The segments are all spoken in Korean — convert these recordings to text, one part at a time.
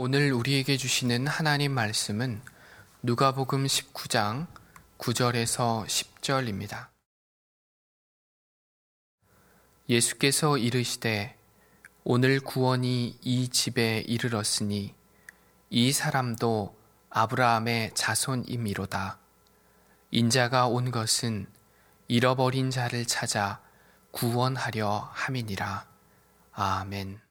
오늘 우리에게 주시는 하나님 말씀은 누가복음 19장 9절에서 10절입니다. 예수께서 이르시되 오늘 구원이 이 집에 이르렀으니 이 사람도 아브라함의 자손임이로다. 인자가 온 것은 잃어버린 자를 찾아 구원하려 함이니라. 아멘.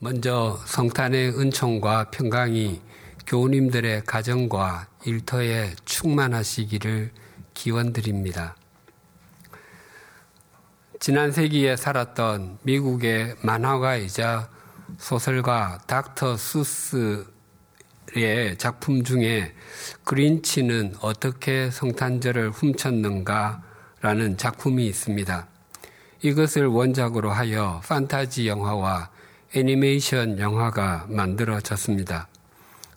먼저 성탄의 은총과 평강이 교우님들의 가정과 일터에 충만하시기를 기원드립니다. 지난 세기에 살았던 미국의 만화가이자 소설가 닥터 수스의 작품 중에 그린치는 어떻게 성탄절을 훔쳤는가 라는 작품이 있습니다. 이것을 원작으로 하여 판타지 영화와 애니메이션 영화가 만들어졌습니다.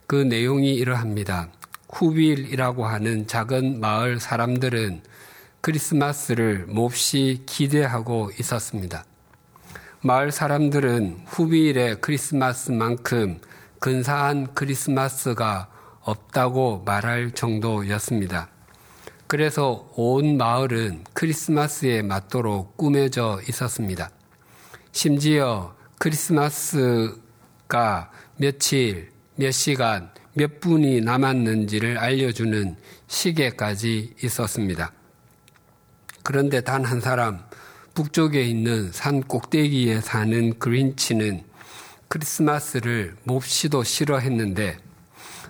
그 내용이 이러합니다. 후빌이라고 하는 작은 마을 사람들은 크리스마스를 몹시 기대하고 있었습니다. 마을 사람들은 후빌의 크리스마스만큼 근사한 크리스마스가 없다고 말할 정도였습니다. 그래서 온 마을은 크리스마스에 맞도록 꾸며져 있었습니다. 심지어 크리스마스가 며칠, 몇 시간, 몇 분이 남았는지를 알려주는 시계까지 있었습니다. 그런데 단 한 사람, 북쪽에 있는 산 꼭대기에 사는 그린치는 크리스마스를 몹시도 싫어했는데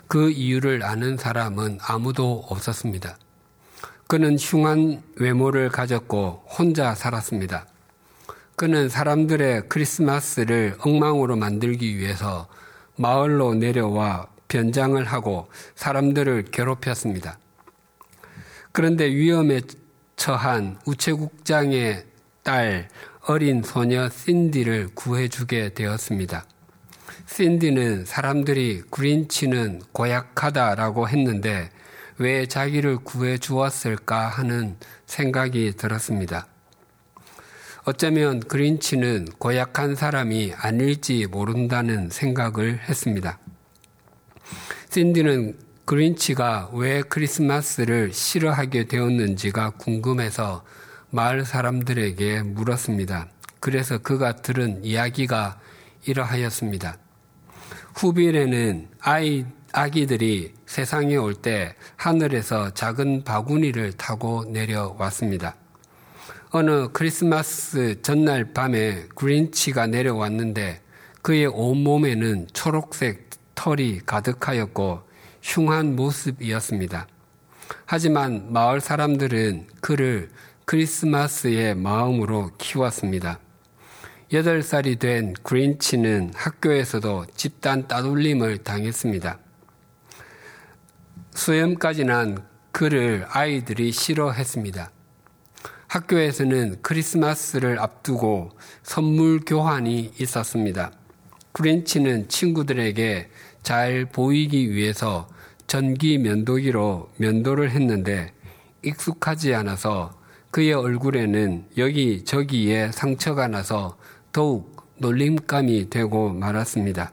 그 이유를 아는 사람은 아무도 없었습니다. 그는 흉한 외모를 가졌고 혼자 살았습니다. 그는 사람들의 크리스마스를 엉망으로 만들기 위해서 마을로 내려와 변장을 하고 사람들을 괴롭혔습니다. 그런데 위험에 처한 우체국장의 딸 어린 소녀 신디를 구해주게 되었습니다. 신디는 사람들이 그린치는 고약하다라고 했는데 왜 자기를 구해 주었을까 하는 생각이 들었습니다. 어쩌면 그린치는 고약한 사람이 아닐지 모른다는 생각을 했습니다. 신디는 그린치가 왜 크리스마스를 싫어하게 되었는지가 궁금해서 마을 사람들에게 물었습니다. 그래서 그가 들은 이야기가 이러하였습니다. 후빌에는 아이, 아기들이 세상에 올 때 하늘에서 작은 바구니를 타고 내려왔습니다. 어느 크리스마스 전날 밤에 그린치가 내려왔는데 그의 온몸에는 초록색 털이 가득하였고 흉한 모습이었습니다. 하지만 마을 사람들은 그를 크리스마스의 마음으로 키웠습니다. 8살이 된 그린치는 학교에서도 집단 따돌림을 당했습니다. 수염까지 난 그를 아이들이 싫어했습니다. 학교에서는 크리스마스를 앞두고 선물 교환이 있었습니다. 프렌치는 친구들에게 잘 보이기 위해서 전기 면도기로 면도를 했는데 익숙하지 않아서 그의 얼굴에는 여기 저기에 상처가 나서 더욱 놀림감이 되고 말았습니다.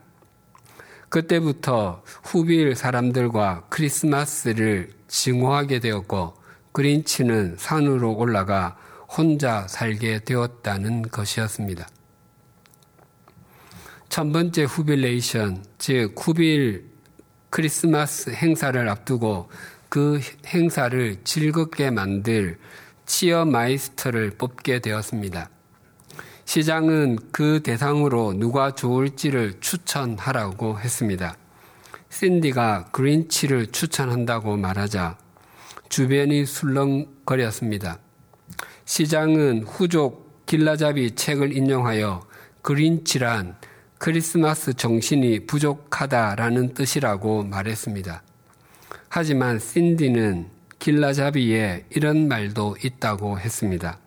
그때부터 후빌 사람들과 크리스마스를 증오하게 되었고 그린치는 산으로 올라가 혼자 살게 되었다는 것이었습니다. 첫 번째 Whobilation, 즉 후빌 크리스마스 행사를 앞두고 그 행사를 즐겁게 만들 Cheermeister를 뽑게 되었습니다. 시장은 그 대상으로 누가 좋을지를 추천하라고 했습니다. 샌디가 그린치를 추천한다고 말하자 주변이 술렁거렸습니다. 시장은 후족 길라잡이 책을 인용하여 그린치란 크리스마스 정신이 부족하다라는 뜻이라고 말했습니다. 하지만 신디는 길라잡이에 이런 말도 있다고 했습니다.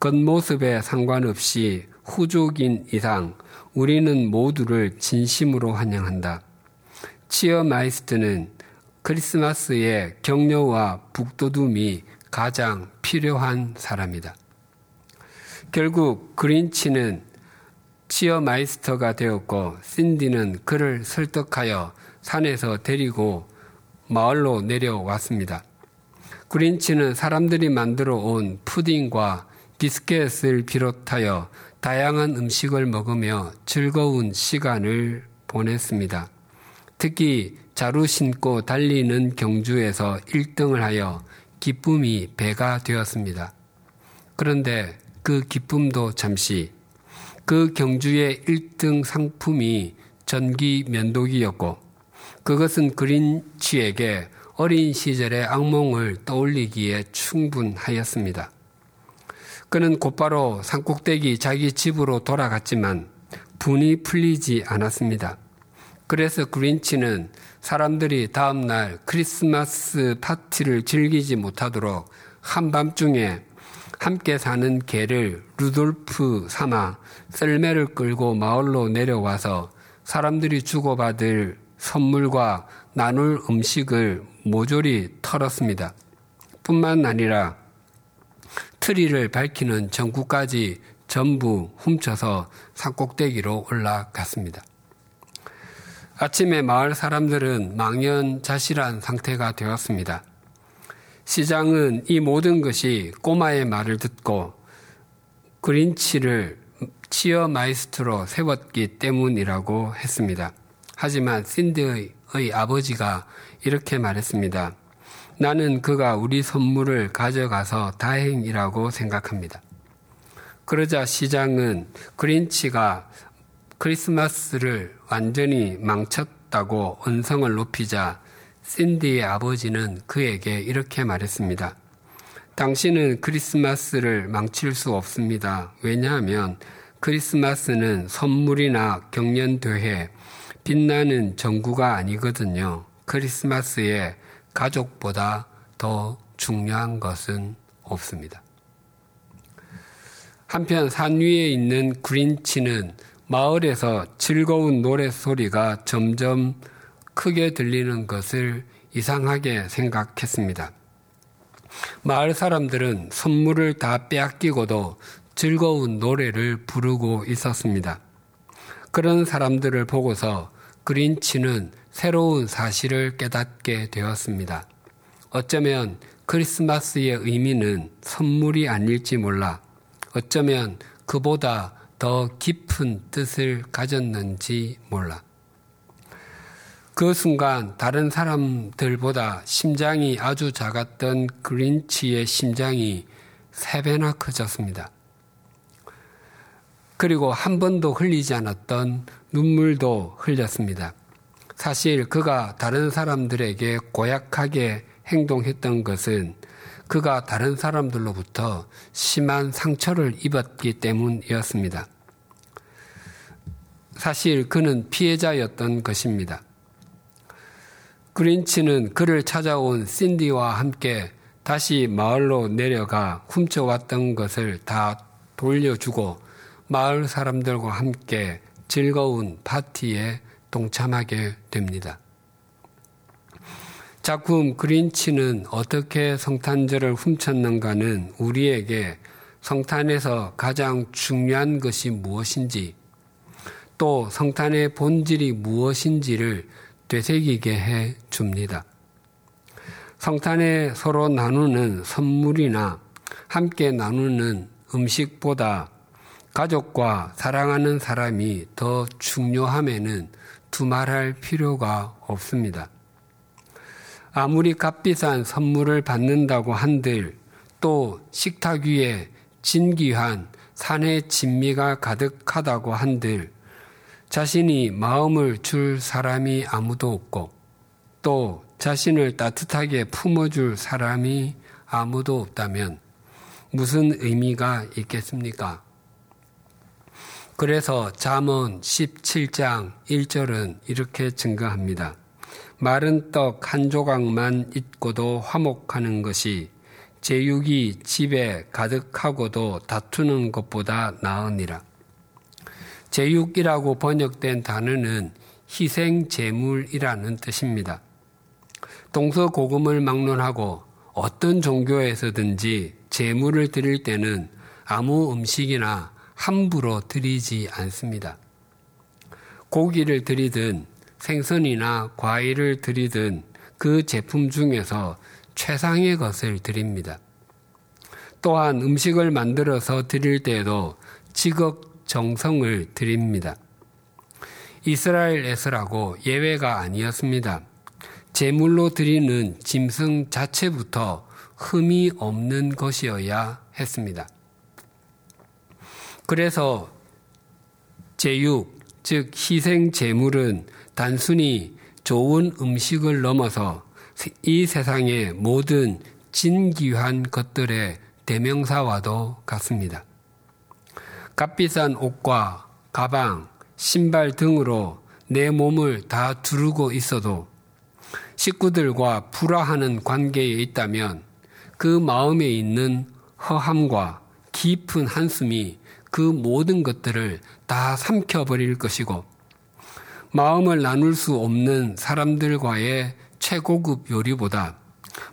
겉모습에 상관없이 후족인 이상 우리는 모두를 진심으로 환영한다. Cheermeister는 크리스마스의 격려와 북돋움이 가장 필요한 사람이다. 결국 그린치는 Cheermeister가 되었고 신디는 그를 설득하여 산에서 데리고 마을로 내려왔습니다. 그린치는 사람들이 만들어 온 푸딩과 비스켓을 비롯하여 다양한 음식을 먹으며 즐거운 시간을 보냈습니다. 특히 자루 신고 달리는 경주에서 1등을 하여 기쁨이 배가 되었습니다. 그런데 그 기쁨도 잠시 그 경주의 1등 상품이 전기 면도기였고 그것은 그린치에게 어린 시절의 악몽을 떠올리기에 충분하였습니다. 그는 곧바로 산꼭대기 자기 집으로 돌아갔지만 분이 풀리지 않았습니다. 그래서 그린치는 사람들이 다음날 크리스마스 파티를 즐기지 못하도록 한밤중에 함께 사는 개를 루돌프 삼아 썰매를 끌고 마을로 내려와서 사람들이 주고받을 선물과 나눌 음식을 모조리 털었습니다. 뿐만 아니라 트리를 밝히는 전구까지 전부 훔쳐서 산꼭대기로 올라갔습니다. 아침에 마을 사람들은 망연자실한 상태가 되었습니다. 시장은 이 모든 것이 꼬마의 말을 듣고 그린치를 Cheermeister로 세웠기 때문이라고 했습니다. 하지만 신디의 아버지가 이렇게 말했습니다. 나는 그가 우리 선물을 가져가서 다행이라고 생각합니다. 그러자 시장은 그린치가 크리스마스를 완전히 망쳤다고 언성을 높이자 샌디의 아버지는 그에게 이렇게 말했습니다. 당신은 크리스마스를 망칠 수 없습니다. 왜냐하면 크리스마스는 선물이나 경연대회, 빛나는 전구가 아니거든요. 크리스마스에 가족보다 더 중요한 것은 없습니다. 한편 산 위에 있는 그린치는 마을에서 즐거운 노래소리가 점점 크게 들리는 것을 이상하게 생각했습니다. 마을 사람들은 선물을 다 빼앗기고도 즐거운 노래를 부르고 있었습니다. 그런 사람들을 보고서 그린치는 새로운 사실을 깨닫게 되었습니다. 어쩌면 크리스마스의 의미는 선물이 아닐지 몰라 어쩌면 그보다 더 깊은 뜻을 가졌는지 몰라. 그 순간 다른 사람들보다 심장이 아주 작았던 그린치의 심장이 세 배나 커졌습니다. 그리고 한 번도 흘리지 않았던 눈물도 흘렸습니다. 사실 그가 다른 사람들에게 고약하게 행동했던 것은 그가 다른 사람들로부터 심한 상처를 입었기 때문이었습니다. 사실 그는 피해자였던 것입니다. 그린치는 그를 찾아온 신디와 함께 다시 마을로 내려가 훔쳐왔던 것을 다 돌려주고 마을 사람들과 함께 즐거운 파티에 동참하게 됩니다. 작품 그린치는 어떻게 성탄절을 훔쳤는가는 우리에게 성탄에서 가장 중요한 것이 무엇인지 또 성탄의 본질이 무엇인지를 되새기게 해 줍니다. 성탄에 서로 나누는 선물이나 함께 나누는 음식보다 가족과 사랑하는 사람이 더 중요함에는 두말할 필요가 없습니다. 아무리 값비싼 선물을 받는다고 한들 또 식탁 위에 진귀한 산의 진미가 가득하다고 한들 자신이 마음을 줄 사람이 아무도 없고 또 자신을 따뜻하게 품어줄 사람이 아무도 없다면 무슨 의미가 있겠습니까? 그래서 잠언 17장 1절은 이렇게 증거합니다. 마른 떡 한 조각만 있고도 화목하는 것이 제육이 집에 가득하고도 다투는 것보다 나으니라. 제육이라고 번역된 단어는 희생 제물이라는 뜻입니다. 동서 고금을 막론하고 어떤 종교에서든지 제물을 드릴 때는 아무 음식이나 함부로 드리지 않습니다. 고기를 드리든 생선이나 과일을 드리든 그 제품 중에서 최상의 것을 드립니다. 또한 음식을 만들어서 드릴 때에도 직업 정성을 드립니다. 이스라엘에서라고 예외가 아니었습니다. 제물로 드리는 짐승 자체부터 흠이 없는 것이어야 했습니다. 그래서 제육, 즉 희생 제물은 단순히 좋은 음식을 넘어서 이 세상의 모든 진귀한 것들의 대명사와도 같습니다. 값비싼 옷과 가방, 신발 등으로 내 몸을 다 두르고 있어도 식구들과 불화하는 관계에 있다면 그 마음에 있는 허함과 깊은 한숨이 그 모든 것들을 다 삼켜버릴 것이고 마음을 나눌 수 없는 사람들과의 최고급 요리보다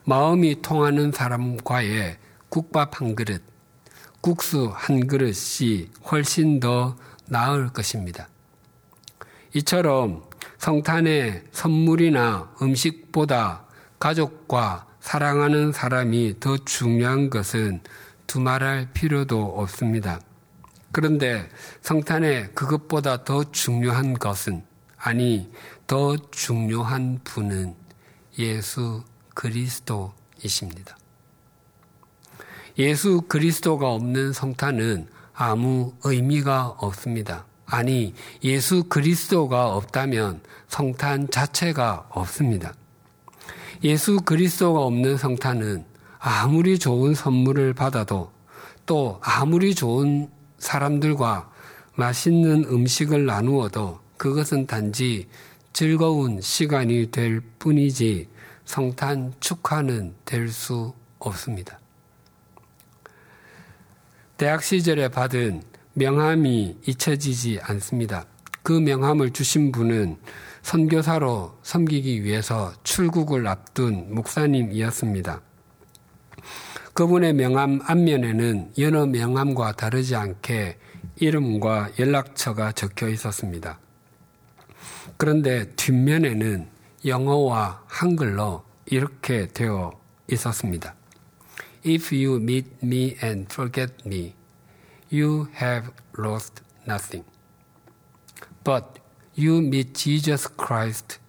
마음이 통하는 사람과의 국밥 한 그릇, 국수 한 그릇이 훨씬 더 나을 것입니다. 이처럼 성탄의 선물이나 음식보다 가족과 사랑하는 사람이 더 중요한 것은 두말할 필요도 없습니다. 그런데 성탄에 그것보다 더 중요한 것은 아니 더 중요한 분은 예수 그리스도이십니다. 예수 그리스도가 없는 성탄은 아무 의미가 없습니다. 아니, 예수 그리스도가 없다면 성탄 자체가 없습니다. 예수 그리스도가 없는 성탄은 아무리 좋은 선물을 받아도 또 아무리 좋은 사람들과 맛있는 음식을 나누어도 그것은 단지 즐거운 시간이 될 뿐이지 성탄 축하는 될 수 없습니다. 대학 시절에 받은 명함이 잊혀지지 않습니다. 그 명함을 주신 분은 선교사로 섬기기 위해서 출국을 앞둔 목사님이었습니다. 그분의 명함 앞면에는 여러 명함과 다르지 않게 이름과 연락처가 적혀 있었습니다. 그런데 뒷면에는 영어와 한글로 이렇게 되어 있었습니다. If you meet me and forget me, you have lost nothing. But you meet Jesus Christ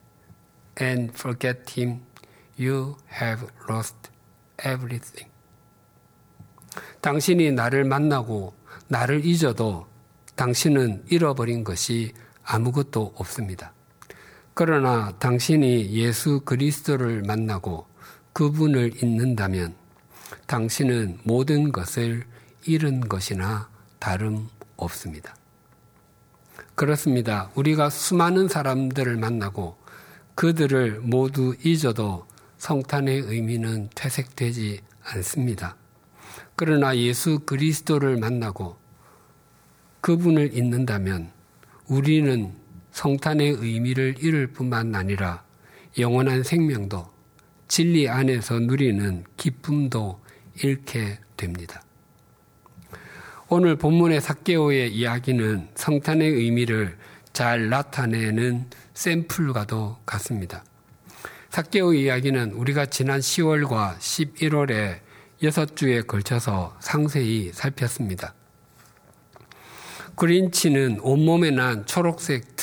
and forget him, you have lost everything. 당신이 나를 만나고 나를 잊어도 당신은 잃어버린 것이 아무것도 없습니다. 그러나 당신이 예수 그리스도를 만나고 그분을 잊는다면 당신은 모든 것을 잃은 것이나 다름 없습니다. 그렇습니다. 우리가 수많은 사람들을 만나고 그들을 모두 잊어도 성탄의 의미는 퇴색되지 않습니다. 그러나 예수 그리스도를 만나고 그분을 잊는다면 우리는 성탄의 의미를 잃을 뿐만 아니라 영원한 생명도 진리 안에서 누리는 기쁨도 잃게 됩니다. 오늘 본문의 사개오의 이야기는 성탄의 의미를 잘 나타내는 샘플과도 같습니다. 사개오 이야기는 우리가 지난 10월과 11월에 6주에 걸쳐서 상세히 살폈습니다. 그린치는 온몸에 난 초록색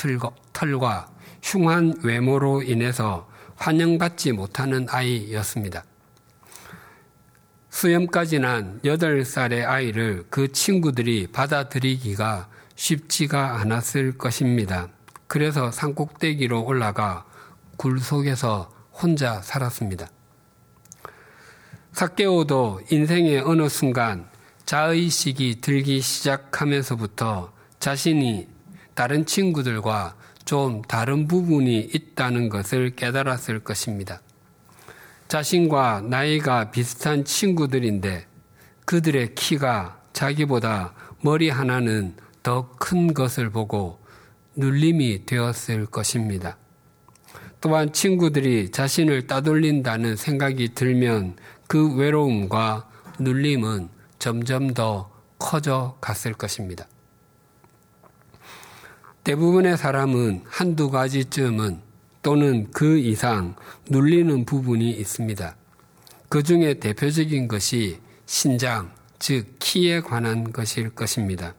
털과 흉한 외모로 인해서 환영받지 못하는 아이였습니다. 수염까지 난 8살의 아이를 그 친구들이 받아들이기가 쉽지가 않았을 것입니다. 그래서 산꼭대기로 올라가 굴 속에서 혼자 살았습니다. 사케오도 인생의 어느 순간 자의식이 들기 시작하면서부터 자신이 다른 친구들과 좀 다른 부분이 있다는 것을 깨달았을 것입니다. 자신과 나이가 비슷한 친구들인데 그들의 키가 자기보다 머리 하나는 더 큰 것을 보고 눌림이 되었을 것입니다. 또한 친구들이 자신을 따돌린다는 생각이 들면 그 외로움과 눌림은 점점 더 커져 갔을 것입니다. 대부분의 사람은 한두 가지쯤은 또는 그 이상 눌리는 부분이 있습니다. 그 중에 대표적인 것이 신장, 즉 키에 관한 것일 것입니다.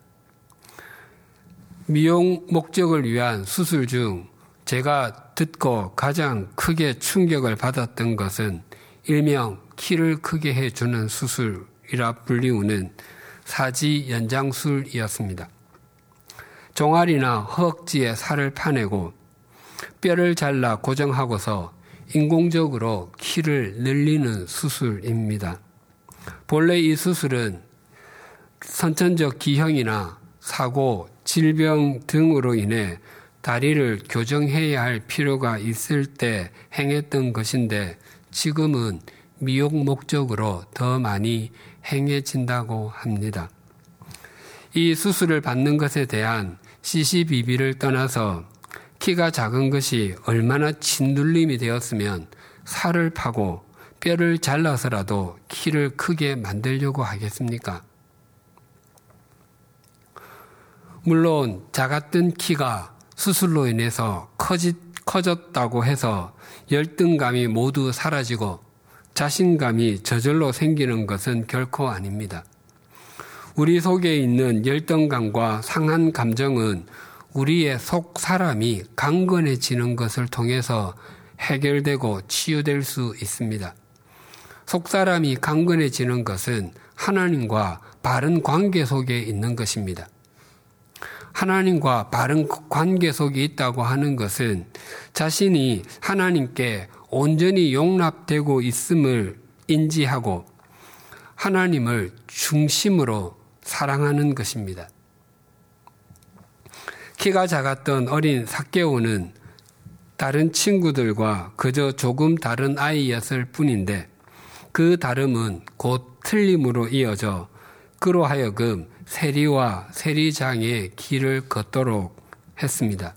미용 목적을 위한 수술 중 제가 듣고 가장 크게 충격을 받았던 것은 일명 키를 크게 해주는 수술 이라 불리우는 사지 연장술이었습니다. 종아리나 허벅지에 살을 파내고 뼈를 잘라 고정하고서 인공적으로 키를 늘리는 수술입니다. 본래 이 수술은 선천적 기형이나 사고, 질병 등으로 인해 다리를 교정해야 할 필요가 있을 때 행했던 것인데 지금은 미용 목적으로 더 많이 행해진다고 합니다. 이 수술을 받는 것에 대한 CCBB를 떠나서 키가 작은 것이 얼마나 짓눌림이 되었으면 살을 파고 뼈를 잘라서라도 키를 크게 만들려고 하겠습니까? 물론 작았던 키가 수술로 인해서 커졌다고 해서 열등감이 모두 사라지고 자신감이 저절로 생기는 것은 결코 아닙니다. 우리 속에 있는 열등감과 상한 감정은 우리의 속 사람이 강건해지는 것을 통해서 해결되고 치유될 수 있습니다. 속 사람이 강건해지는 것은 하나님과 바른 관계 속에 있는 것입니다. 하나님과 바른 관계 속에 있다고 하는 것은 자신이 하나님께 온전히 용납되고 있음을 인지하고 하나님을 중심으로 사랑하는 것입니다. 키가 작았던 어린 사개오는 다른 친구들과 그저 조금 다른 아이였을 뿐인데 그 다름은 곧 틀림으로 이어져 그로 하여금 세리와 세리장의 길을 걷도록 했습니다.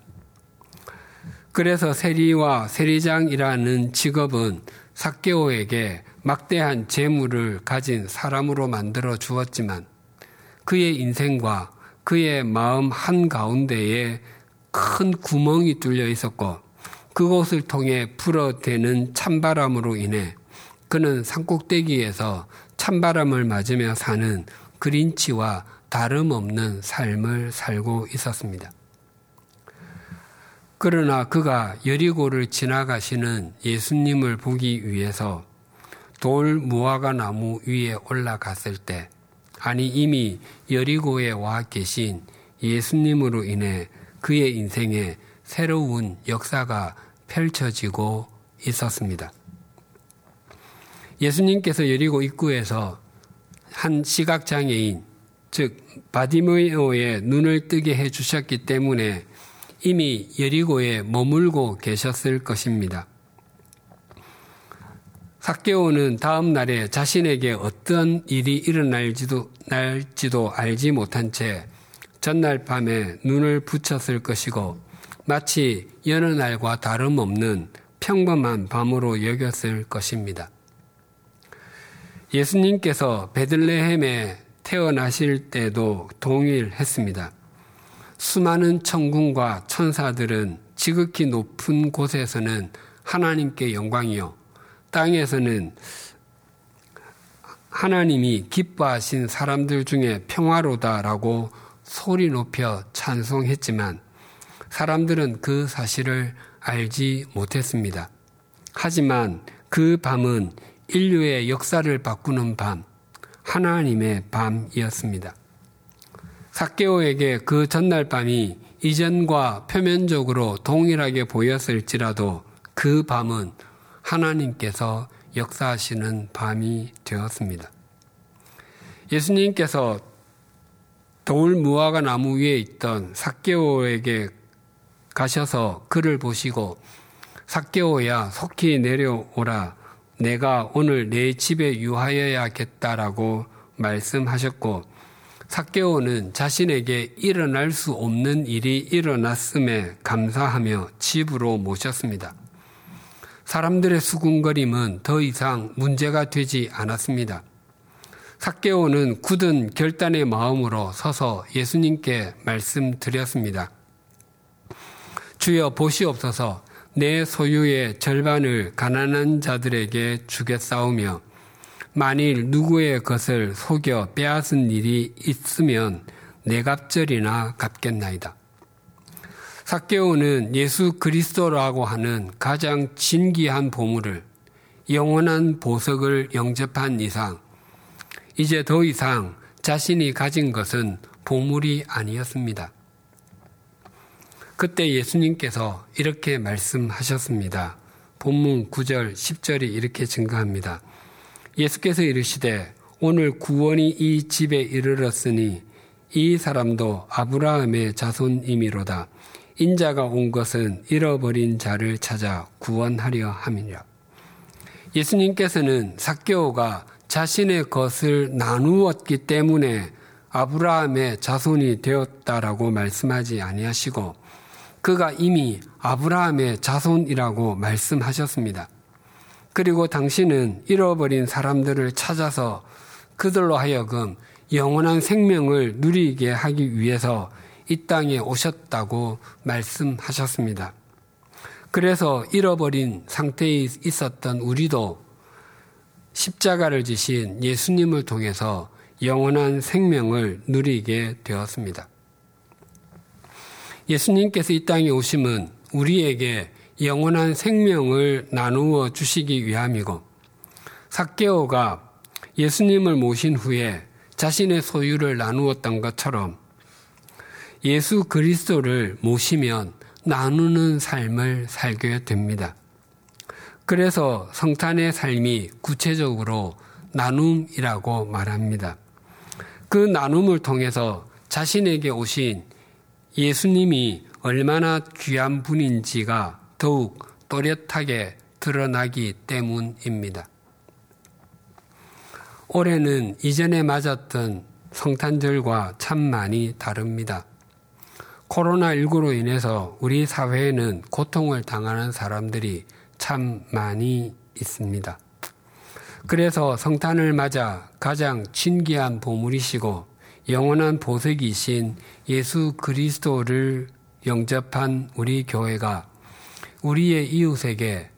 그래서 세리와 세리장이라는 직업은 사개오에게 막대한 재물을 가진 사람으로 만들어 주었지만 그의 인생과 그의 마음 한가운데에 큰 구멍이 뚫려 있었고 그곳을 통해 불어대는 찬바람으로 인해 그는 산꼭대기에서 찬바람을 맞으며 사는 그린치와 다름없는 삶을 살고 있었습니다. 그러나 그가 여리고를 지나가시는 예수님을 보기 위해서 돌 무화과 나무 위에 올라갔을 때, 아니 이미 여리고에 와 계신 예수님으로 인해 그의 인생에 새로운 역사가 펼쳐지고 있었습니다. 예수님께서 여리고 입구에서 한 시각장애인, 즉 바디모의 눈을 뜨게 해 주셨기 때문에 이미 여리고에 머물고 계셨을 것입니다. 사개오는 다음 날에 자신에게 어떤 일이 일어날지도 날지도 알지 못한 채 전날 밤에 눈을 붙였을 것이고 마치 여느 날과 다름없는 평범한 밤으로 여겼을 것입니다. 예수님께서 베들레헴에 태어나실 때도 동일했습니다. 수많은 천군과 천사들은 지극히 높은 곳에서는 하나님께 영광이요. 땅에서는 하나님이 기뻐하신 사람들 중에 평화로다라고 소리 높여 찬송했지만 사람들은 그 사실을 알지 못했습니다. 하지만 그 밤은 인류의 역사를 바꾸는 밤, 하나님의 밤이었습니다. 사케오에게 그 전날 밤이 이전과 표면적으로 동일하게 보였을지라도 그 밤은 하나님께서 역사하시는 밤이 되었습니다. 예수님께서 돌 무화과 나무 위에 있던 사케오에게 가셔서 그를 보시고 사케오야 속히 내려오라 내가 오늘 내 집에 유하여야겠다라고 말씀하셨고 사케오는 자신에게 일어날 수 없는 일이 일어났음에 감사하며 집으로 모셨습니다. 사람들의 수군거림은 더 이상 문제가 되지 않았습니다. 사케오는 굳은 결단의 마음으로 서서 예수님께 말씀드렸습니다. 주여 보시옵소서 내 소유의 절반을 가난한 자들에게 주겠사오며 만일 누구의 것을 속여 빼앗은 일이 있으면 내 갑절이나 갚겠나이다. 사케오는 예수 그리스도라고 하는 가장 진귀한 보물을 영원한 보석을 영접한 이상 이제 더 이상 자신이 가진 것은 보물이 아니었습니다. 그때 예수님께서 이렇게 말씀하셨습니다. 본문 9절, 10절이 이렇게 증가합니다. 예수께서 이르시되 오늘 구원이 이 집에 이르렀으니 이 사람도 아브라함의 자손이미로다. 인자가 온 것은 잃어버린 자를 찾아 구원하려 함이라. 예수님께서는 사개오가 자신의 것을 나누었기 때문에 아브라함의 자손이 되었다라고 말씀하지 아니하시고 그가 이미 아브라함의 자손이라고 말씀하셨습니다. 그리고 당신은 잃어버린 사람들을 찾아서 그들로 하여금 영원한 생명을 누리게 하기 위해서 이 땅에 오셨다고 말씀하셨습니다. 그래서 잃어버린 상태에 있었던 우리도 십자가를 지신 예수님을 통해서 영원한 생명을 누리게 되었습니다. 예수님께서 이 땅에 오심은 우리에게 영원한 생명을 나누어 주시기 위함이고 사케오가 예수님을 모신 후에 자신의 소유를 나누었던 것처럼 예수 그리스도를 모시면 나누는 삶을 살게 됩니다. 그래서 성탄의 삶이 구체적으로 나눔이라고 말합니다. 그 나눔을 통해서 자신에게 오신 예수님이 얼마나 귀한 분인지가 더욱 또렷하게 드러나기 때문입니다. 올해는 이전에 맞았던 성탄절과 참 많이 다릅니다. 코로나19로 인해서 우리 사회에는 고통을 당하는 사람들이 참 많이 있습니다. 그래서 성탄을 맞아 가장 진귀한 보물이시고 영원한 보석이신 예수 그리스도를 영접한 우리 교회가 우리의 이웃에게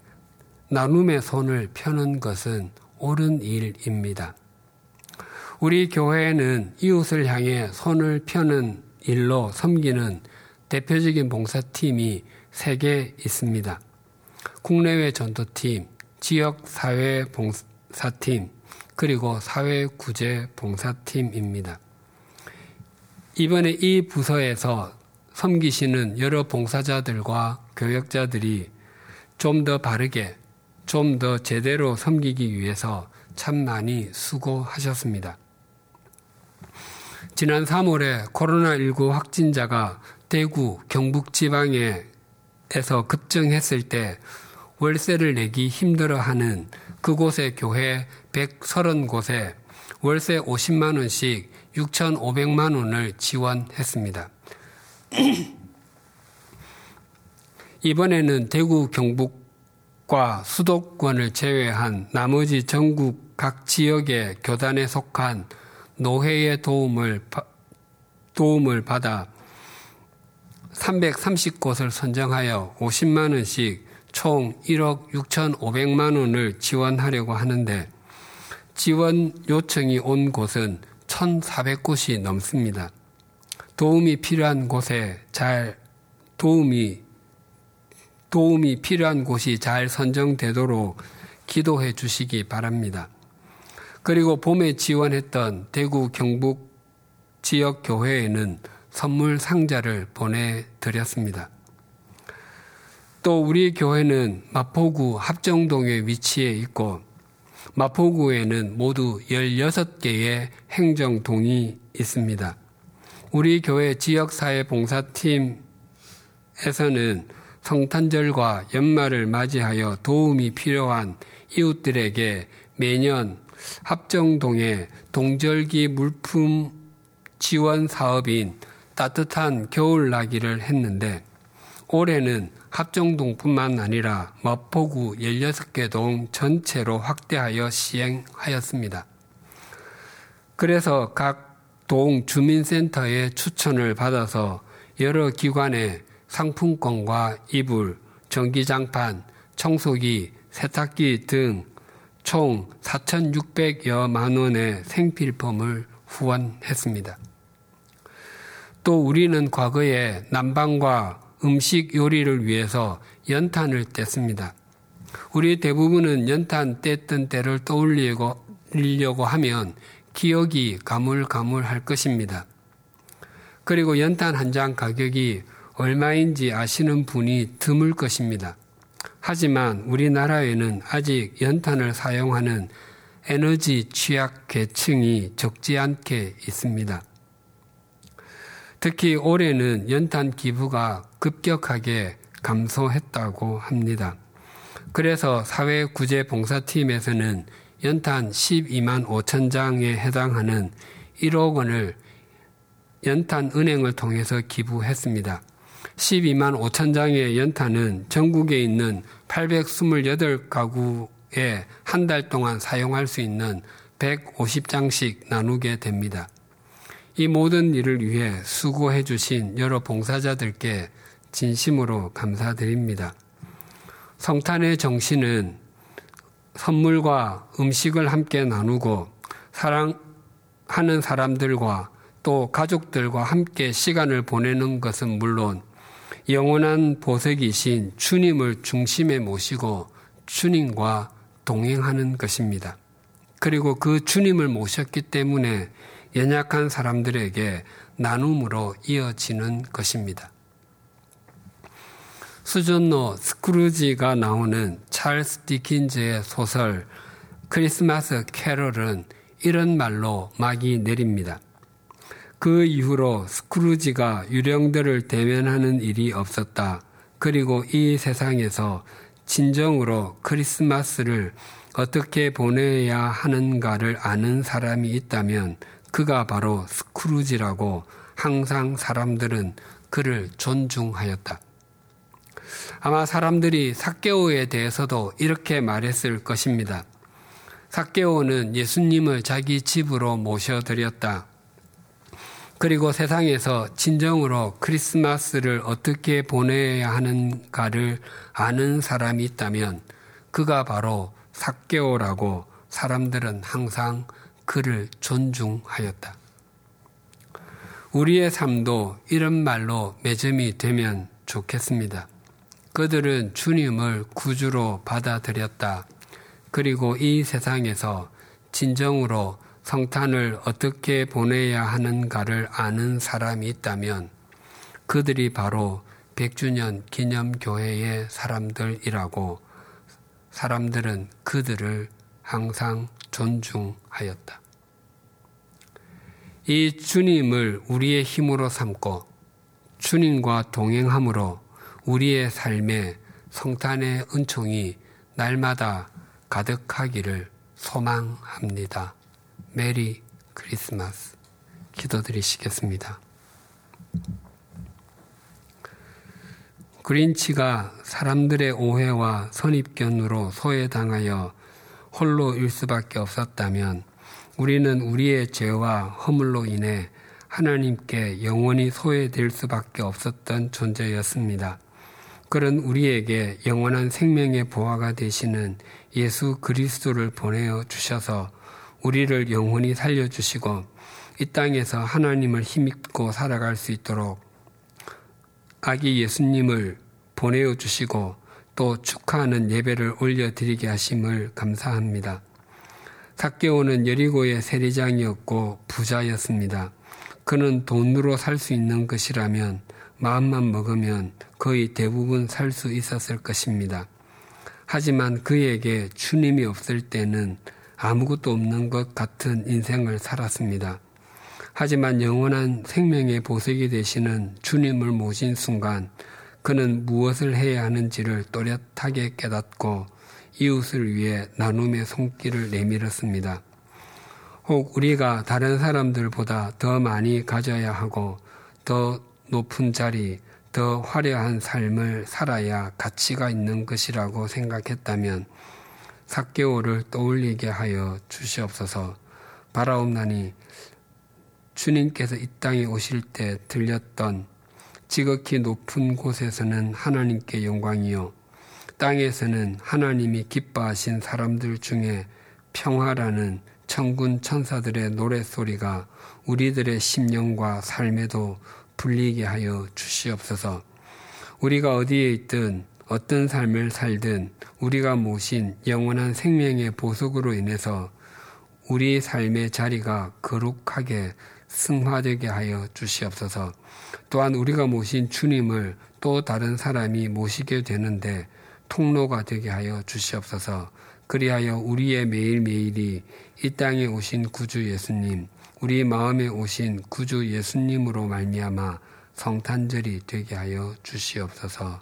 나눔의 손을 펴는 것은 옳은 일입니다. 우리 교회에는 이웃을 향해 손을 펴는 일로 섬기는 대표적인 봉사팀이 세개 있습니다. 국내외 전도팀, 지역 사회 봉사팀, 그리고 사회 구제 봉사팀입니다. 이번에 이 부서에서 섬기시는 여러 봉사자들과 교역자들이 좀 더 바르게, 좀 더 제대로 섬기기 위해서 참 많이 수고하셨습니다. 지난 3월에 코로나19 확진자가 대구, 경북 지방에서 급증했을 때 월세를 내기 힘들어하는 그곳의 교회 130곳에 월세 50만 원씩 6,500만 원을 지원했습니다. 이번에는 대구, 경북과 수도권을 제외한 나머지 전국 각 지역의 교단에 속한 노회의 도움을, 도움을 받아 330곳을 선정하여 50만 원씩 총 1억 6,500만 원을 지원하려고 하는데 지원 요청이 온 곳은 1,400곳이 넘습니다. 도움이 필요한 곳에 잘 도움이 도움이 필요한 곳이 잘 선정되도록 기도해 주시기 바랍니다. 그리고 봄에 지원했던 대구 경북 지역 교회에는 선물 상자를 보내드렸습니다. 또 우리 교회는 마포구 합정동에 위치해 있고 마포구에는 모두 16개의 행정동이 있습니다. 우리 교회 지역사회 봉사팀에서는 성탄절과 연말을 맞이하여 도움이 필요한 이웃들에게 매년 합정동의 동절기 물품 지원 사업인 따뜻한 겨울나기를 했는데 올해는 합정동뿐만 아니라 마포구 16개 동 전체로 확대하여 시행하였습니다. 그래서 각 동 주민센터의 추천을 받아서 여러 기관에 상품권과 이불, 전기장판, 청소기, 세탁기 등 총 4,600여만 원의 생필품을 후원했습니다. 또 우리는 과거에 난방과 음식 요리를 위해서 연탄을 뗐습니다. 우리 대부분은 연탄 뗐던 때를 떠올리려고 하면 기억이 가물가물할 것입니다. 그리고 연탄 한 장 가격이 얼마인지 아시는 분이 드물 것입니다. 하지만 우리나라에는 아직 연탄을 사용하는 에너지 취약 계층이 적지 않게 있습니다. 특히 올해는 연탄 기부가 급격하게 감소했다고 합니다. 그래서 사회구제봉사팀에서는 연탄 12만 5천 장에 해당하는 1억 원을 연탄 은행을 통해서 기부했습니다. 12만 5천 장의 연탄은 전국에 있는 828가구에 한 달 동안 사용할 수 있는 150장씩 나누게 됩니다. 이 모든 일을 위해 수고해 주신 여러 봉사자들께 진심으로 감사드립니다. 성탄의 정신은 선물과 음식을 함께 나누고 사랑하는 사람들과 또 가족들과 함께 시간을 보내는 것은 물론 영원한 보석이신 주님을 중심에 모시고 주님과 동행하는 것입니다. 그리고 그 주님을 모셨기 때문에 연약한 사람들에게 나눔으로 이어지는 것입니다. 수전노 스크루지가 나오는 찰스 디킨즈의 소설 크리스마스 캐럴은 이런 말로 막이 내립니다. 그 이후로 스크루지가 유령들을 대면하는 일이 없었다. 그리고 이 세상에서 진정으로 크리스마스를 어떻게 보내야 하는가를 아는 사람이 있다면 그가 바로 스크루지라고 항상 사람들은 그를 존중하였다. 아마 사람들이 사케오에 대해서도 이렇게 말했을 것입니다. 사케오는 예수님을 자기 집으로 모셔드렸다. 그리고 세상에서 진정으로 크리스마스를 어떻게 보내야 하는가를 아는 사람이 있다면 그가 바로 사케오라고 사람들은 항상 그를 존중하였다. 우리의 삶도 이런 말로 매점이 되면 좋겠습니다. 그들은 주님을 구주로 받아들였다. 그리고 이 세상에서 진정으로 성탄을 어떻게 보내야 하는가를 아는 사람이 있다면 그들이 바로 100주년 기념교회의 사람들이라고 사람들은 그들을 항상 존중하였다. 이 주님을 우리의 힘으로 삼고 주님과 동행함으로 우리의 삶에 성탄의 은총이 날마다 가득하기를 소망합니다. 메리 크리스마스. 기도드리시겠습니다. 그린치가 사람들의 오해와 선입견으로 소외당하여 홀로 일 수밖에 없었다면 우리는 우리의 죄와 허물로 인해 하나님께 영원히 소외될 수밖에 없었던 존재였습니다. 그런 우리에게 영원한 생명의 보화가 되시는 예수 그리스도를 보내어 주셔서 우리를 영원히 살려주시고 이 땅에서 하나님을 힘입고 살아갈 수 있도록 아기 예수님을 보내어 주시고 또 축하하는 예배를 올려드리게 하심을 감사합니다. 삭개오는 여리고의 세리장이었고 부자였습니다. 그는 돈으로 살 수 있는 것이라면 마음만 먹으면 거의 대부분 살 수 있었을 것입니다. 하지만 그에게 주님이 없을 때는 아무것도 없는 것 같은 인생을 살았습니다. 하지만 영원한 생명의 보석이 되시는 주님을 모신 순간 그는 무엇을 해야 하는지를 또렷하게 깨닫고 이웃을 위해 나눔의 손길을 내밀었습니다. 혹 우리가 다른 사람들보다 더 많이 가져야 하고 더 높은 자리, 더 화려한 삶을 살아야 가치가 있는 것이라고 생각했다면 사개오를 떠올리게 하여 주시옵소서 바라옵나니 주님께서 이 땅에 오실 때 들렸던 지극히 높은 곳에서는 하나님께 영광이요 땅에서는 하나님이 기뻐하신 사람들 중에 평화라는 천군 천사들의 노랫소리가 우리들의 심령과 삶에도 불리게 하여 주시옵소서. 우리가 어디에 있든 어떤 삶을 살든 우리가 모신 영원한 생명의 보석으로 인해서 우리 삶의 자리가 거룩하게 승화되게 하여 주시옵소서. 또한 우리가 모신 주님을 또 다른 사람이 모시게 되는데 통로가 되게 하여 주시옵소서. 그리하여 우리의 매일매일이 이 땅에 오신 구주 예수님, 우리 마음에 오신 구주 예수님으로 말미암아 성탄절이 되게 하여 주시옵소서.